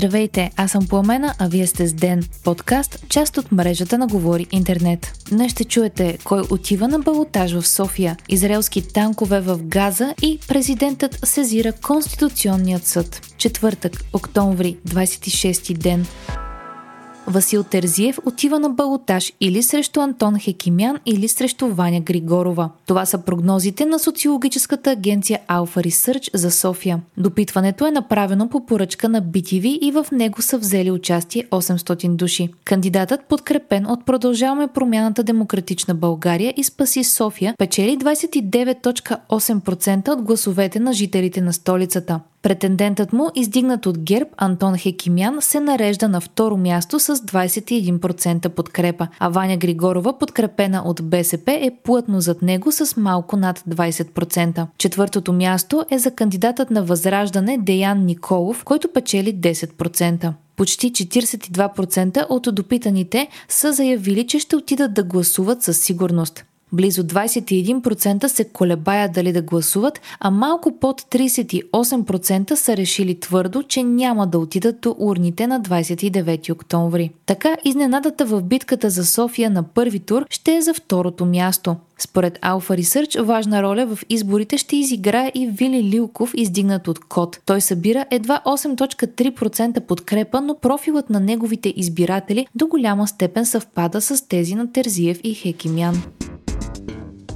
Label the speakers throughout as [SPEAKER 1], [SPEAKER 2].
[SPEAKER 1] Здравейте, аз съм Пламена, а вие сте с Ден, подкаст, част от мрежата на Говори Интернет. Днес ще чуете кой отива на балотаж в София, израелски танкове в Газа и президентът сезира Конституционният съд. Четвъртък, октомври, 26 ден. Васил Терзиев отива на балотаж или срещу Антон Хекимян или срещу Ваня Григорова. Това са прогнозите на социологическата агенция Alpha Research за София. Допитването е направено по поръчка на BTV и в него са взели участие 800 души. Кандидатът, подкрепен от Продължаваме промяната Демократична България и Спаси София, печели 29.8% от гласовете на жителите на столицата. Претендентът му, издигнат от ГЕРБ Антон Хекимян, се нарежда на второ място с 21% подкрепа, а Ваня Григорова, подкрепена от БСП, е плътно зад него с малко над 20%. Четвъртото място е за кандидатът на Възраждане Деян Николов, който печели 10%. Почти 42% от допитаните са заявили, че ще отидат да гласуват със сигурност. Близо 21% се колебаят дали да гласуват, а малко под 38% са решили твърдо, че няма да отидат до урните на 29 октомври. Така изненадата в битката за София на първи тур ще е за второто място. Според Alpha Research важна роля в изборите ще изиграе и Вили Лилков, издигнат от Код. Той събира едва 8.3% подкрепа, но профилът на неговите избиратели до голяма степен съвпада с тези на Терзиев и Хекимян.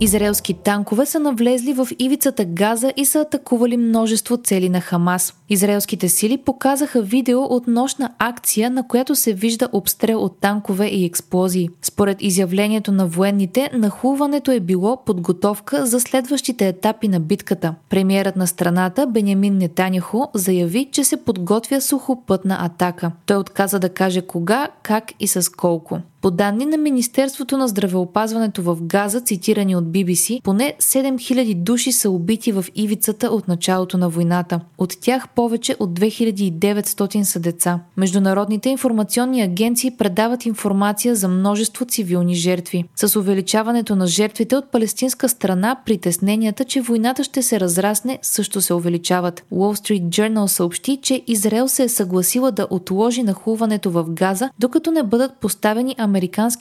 [SPEAKER 1] Израелски танкове са навлезли в ивицата Газа и са атакували множество цели на Хамас. Израелските сили показаха видео от нощна акция, на която се вижда обстрел от танкове и експлозии. Според изявлението на военните, нахлуването е било подготовка за следващите етапи на битката. Премиерът на страната Бенямин Нетаняхо заяви, че се подготвя сухопътна атака. Той отказа да каже кога, как и с колко. По данни на Министерството на здравеопазването в Газа, цитирани от BBC, поне 7000 души са убити в ивицата от началото на войната. От тях повече от 2900 са деца. Международните информационни агенции предават информация за множество цивилни жертви. С увеличаването на жертвите от палестинска страна, притесненията, че войната ще се разрасне, също се увеличават. Wall Street Journal съобщи, че Израел се е съгласила да отложи нахлуването в Газа, докато не бъдат поставени американски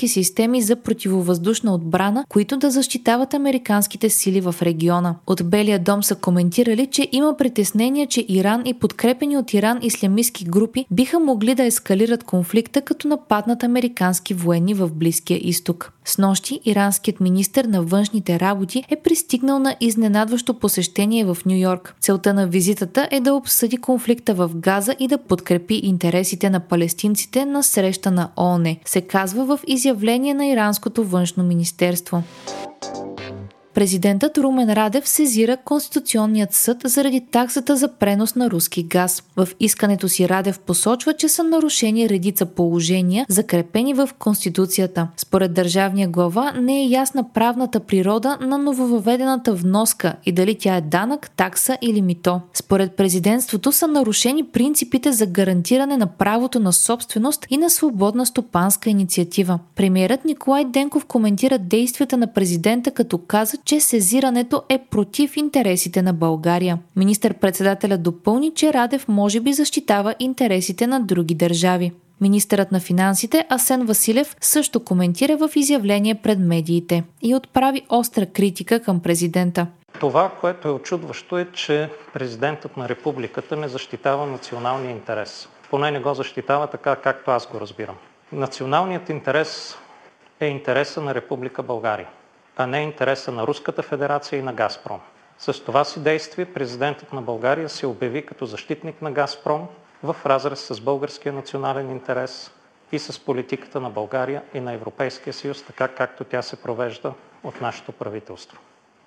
[SPEAKER 1] системи за противовъздушна отбрана, които да защитават американските сили в региона. От Белия дом са коментирали, че има притеснения, че Иран и подкрепени от Иран ислямистски групи биха могли да ескалират конфликта, като нападнат американски военни в Близкия изток. С нощи иранският министр на външните работи е пристигнал на изненадващо посещение в Нью Йорк. Целта на визитата е да обсъди конфликта в Газа и да подкрепи интересите на палестинците на среща на ООН, се казва в изявление на иранското външно министерство. Президентът Румен Радев сезира Конституционният съд заради таксата за пренос на руски газ. В искането си Радев посочва, че са нарушени редица положения, закрепени в Конституцията. Според държавния глава не е ясна правната природа на нововъведената вноска и дали тя е данък, такса или мито. Според президентството са нарушени принципите за гарантиране на правото на собственост и на свободна стопанска инициатива. Премьерът Николай Денков коментира действията на президента като каза, че сезирането е против интересите на България. Министър-председателя допълни, че Радев може би защитава интересите на други държави. Министърът на финансите Асен Василев също коментира в изявление пред медиите и отправи остра критика към президента.
[SPEAKER 2] Това, което е очудващо е, че президентът на републиката не защитава националния интерес. Поне не го защитава така, както аз го разбирам. Националният интерес е интереса на Република България а не интереса на Руската федерация и на Газпром. С това си действие президентът на България се обяви като защитник на Газпром в разрез с българския национален интерес и с политиката на България и на Европейския съюз, така както тя се провежда от нашето правителство.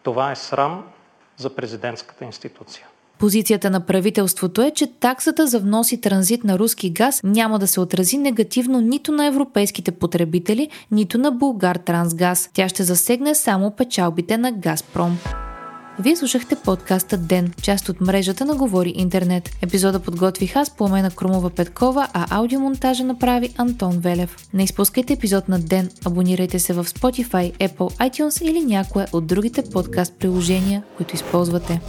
[SPEAKER 2] Това е срам за президентската институция.
[SPEAKER 1] Позицията на правителството е, че таксата за внос и транзит на руски газ няма да се отрази негативно нито на европейските потребители, нито на Булгар Трансгаз. Тя ще засегне само печалбите на Газпром. Вие слушахте подкаста Ден, част от мрежата на Говори Интернет. Епизода подготвих аз, Пламена Крумова Петкова, а аудиомонтажа направи Антон Велев. Не изпускайте епизод на Ден, абонирайте се в Spotify, Apple, iTunes или някое от другите подкаст приложения, които използвате.